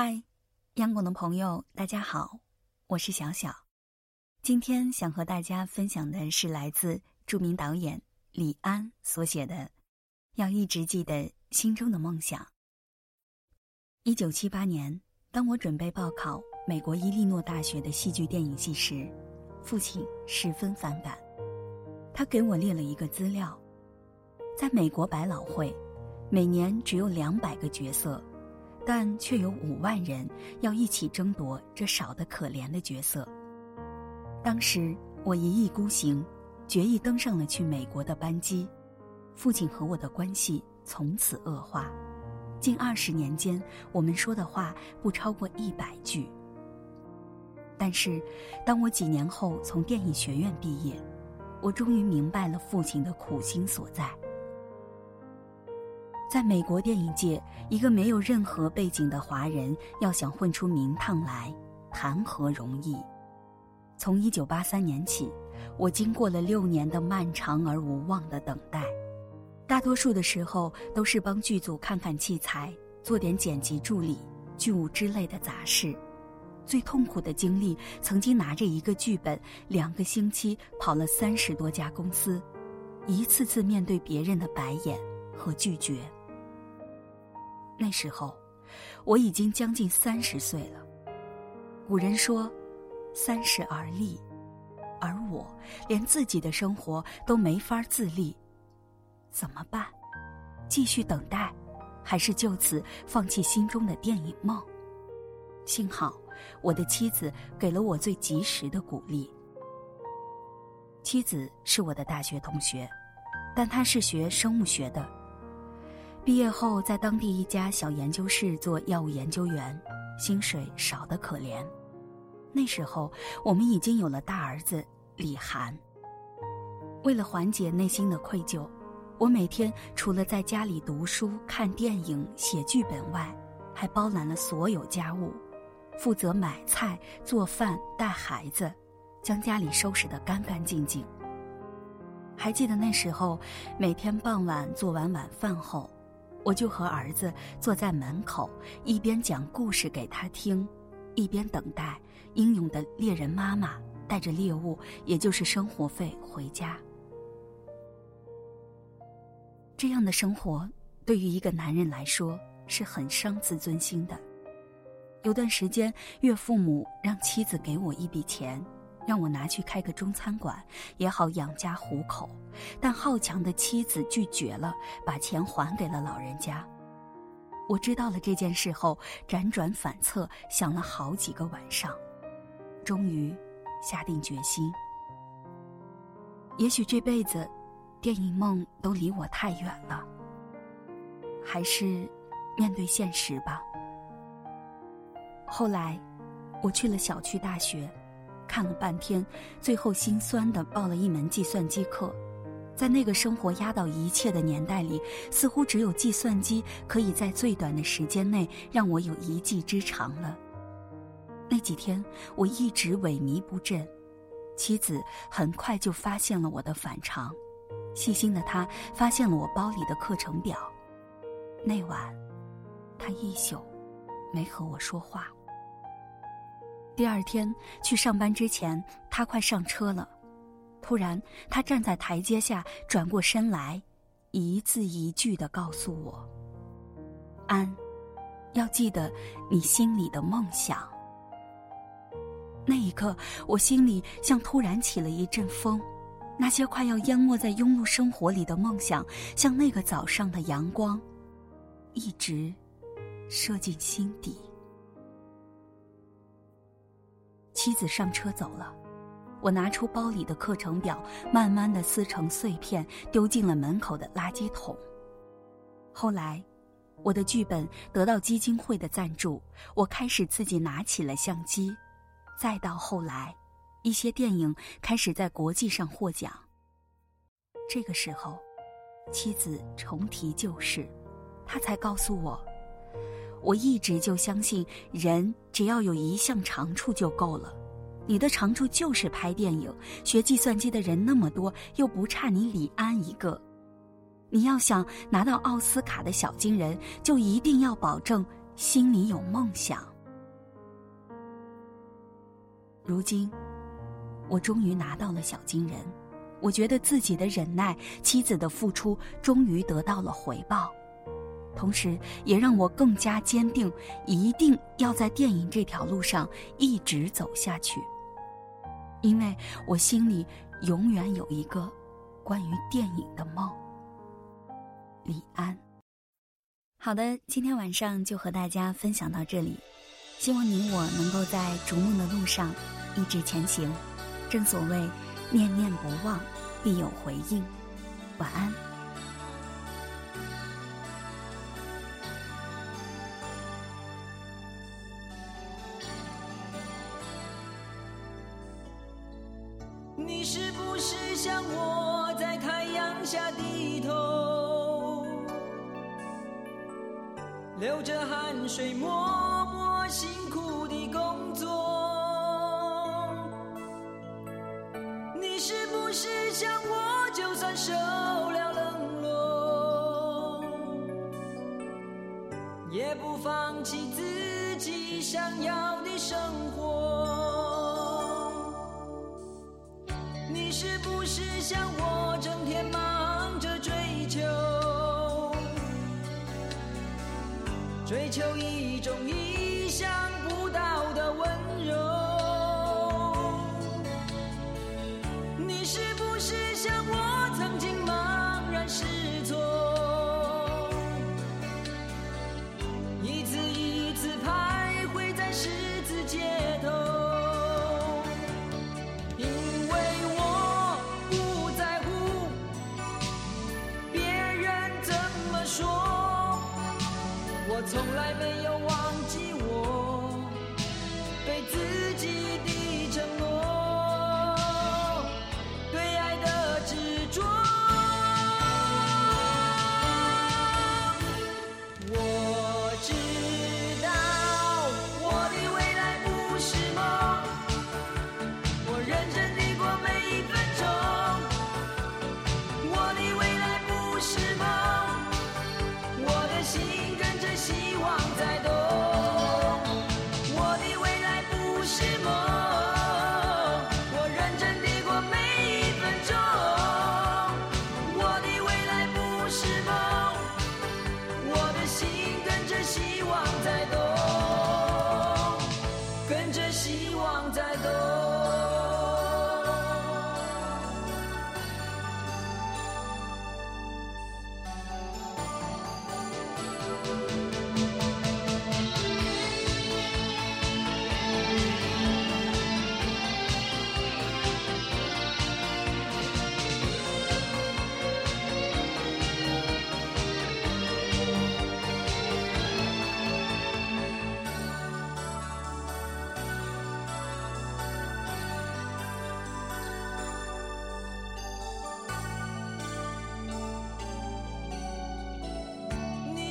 嗨，央广的朋友，大家好，我是小小。今天想和大家分享的是来自著名导演李安所写的《要一直记得心中的梦想》。一九七八年，当我准备报考美国伊利诺大学的戏剧电影系时，父亲十分反感。他给我列了一个资料，在美国百老汇，每年只有两百个角色。但却有五万人要一起争夺这少得可怜的角色。当时我一意孤行，决意登上了去美国的班机。父亲和我的关系从此恶化。近二十年间，我们说的话不超过一百句。但是，当我几年后从电影学院毕业，我终于明白了父亲的苦心所在。在美国电影界，一个没有任何背景的华人要想混出名堂来，谈何容易？从一九八三年起，我经过了六年的漫长而无望的等待，大多数的时候都是帮剧组看看器材，做点剪辑助理、剧务之类的杂事。最痛苦的经历，曾经拿着一个剧本，两个星期跑了三十多家公司，一次次面对别人的白眼和拒绝。那时候，我已经将近三十岁了。古人说：“三十而立”，而我连自己的生活都没法自立，怎么办？继续等待，还是就此放弃心中的电影梦？幸好，我的妻子给了我最及时的鼓励。妻子是我的大学同学，但她是学生物学的。毕业后，在当地一家小研究室做药物研究员，薪水少得可怜。那时候，我们已经有了大儿子李涵。为了缓解内心的愧疚，我每天除了在家里读书、看电影、写剧本外，还包揽了所有家务，负责买菜、做饭、带孩子，将家里收拾得干干净净。还记得那时候，每天傍晚做完晚饭后。我就和儿子坐在门口，一边讲故事给他听，一边等待英勇的猎人妈妈带着猎物，也就是生活费回家。这样的生活对于一个男人来说是很伤自尊心的。有段时间，岳父母让妻子给我一笔钱。让我拿去开个中餐馆，也好养家糊口。但好强的妻子拒绝了，把钱还给了老人家。我知道了这件事后，辗转反侧，想了好几个晚上，终于下定决心。也许这辈子，电影梦都离我太远了，还是面对现实吧。后来，我去了小区大学。看了半天，最后心酸的报了一门计算机课。在那个生活压倒一切的年代里，似乎只有计算机可以在最短的时间内让我有一技之长了。那几天我一直萎靡不振，妻子很快就发现了我的反常，细心的她发现了我包里的课程表。那晚，她一宿没和我说话。第二天去上班之前，他快上车了。突然，他站在台阶下，转过身来，一字一句的告诉我：“安，要记得你心里的梦想。”那一刻，我心里像突然起了一阵风，那些快要淹没在庸碌生活里的梦想，像那个早上的阳光，一直射进心底。妻子上车走了，我拿出包里的课程表，慢慢的撕成碎片，丢进了门口的垃圾桶。后来，我的剧本得到基金会的赞助，我开始自己拿起了相机。再到后来，一些电影开始在国际上获奖。这个时候，妻子重提旧事，她才告诉我。我一直就相信，人只要有一项长处就够了。你的长处就是拍电影，学计算机的人那么多，又不差你李安一个。你要想拿到奥斯卡的小金人，就一定要保证心里有梦想。如今，我终于拿到了小金人，我觉得自己的忍耐、妻子的付出，终于得到了回报，同时也让我更加坚定，一定要在电影这条路上一直走下去。因为我心里永远有一个关于电影的梦。李安。好的，今天晚上就和大家分享到这里，希望你我能够在逐梦的路上一直前行。正所谓，念念不忘，必有回应。晚安。你是不是像我在太阳下低头，流着汗水默默辛苦的工作？你是不是像我，就算受了冷落，也不放弃自己想要的生活？你是不是像我，整天忙着追求，追求一种意想不到的温柔？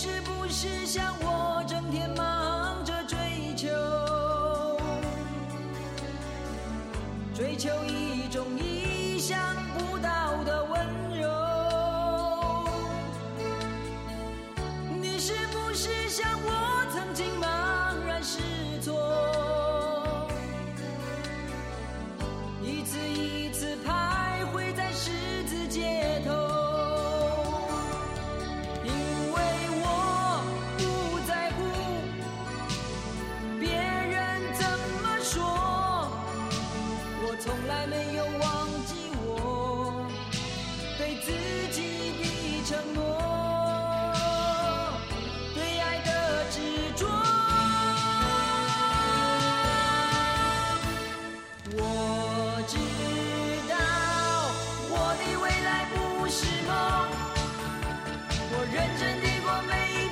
你是不是像我整天忙着追求？追求一种意想不到的温柔。你是不是像我是梦我认真的过每一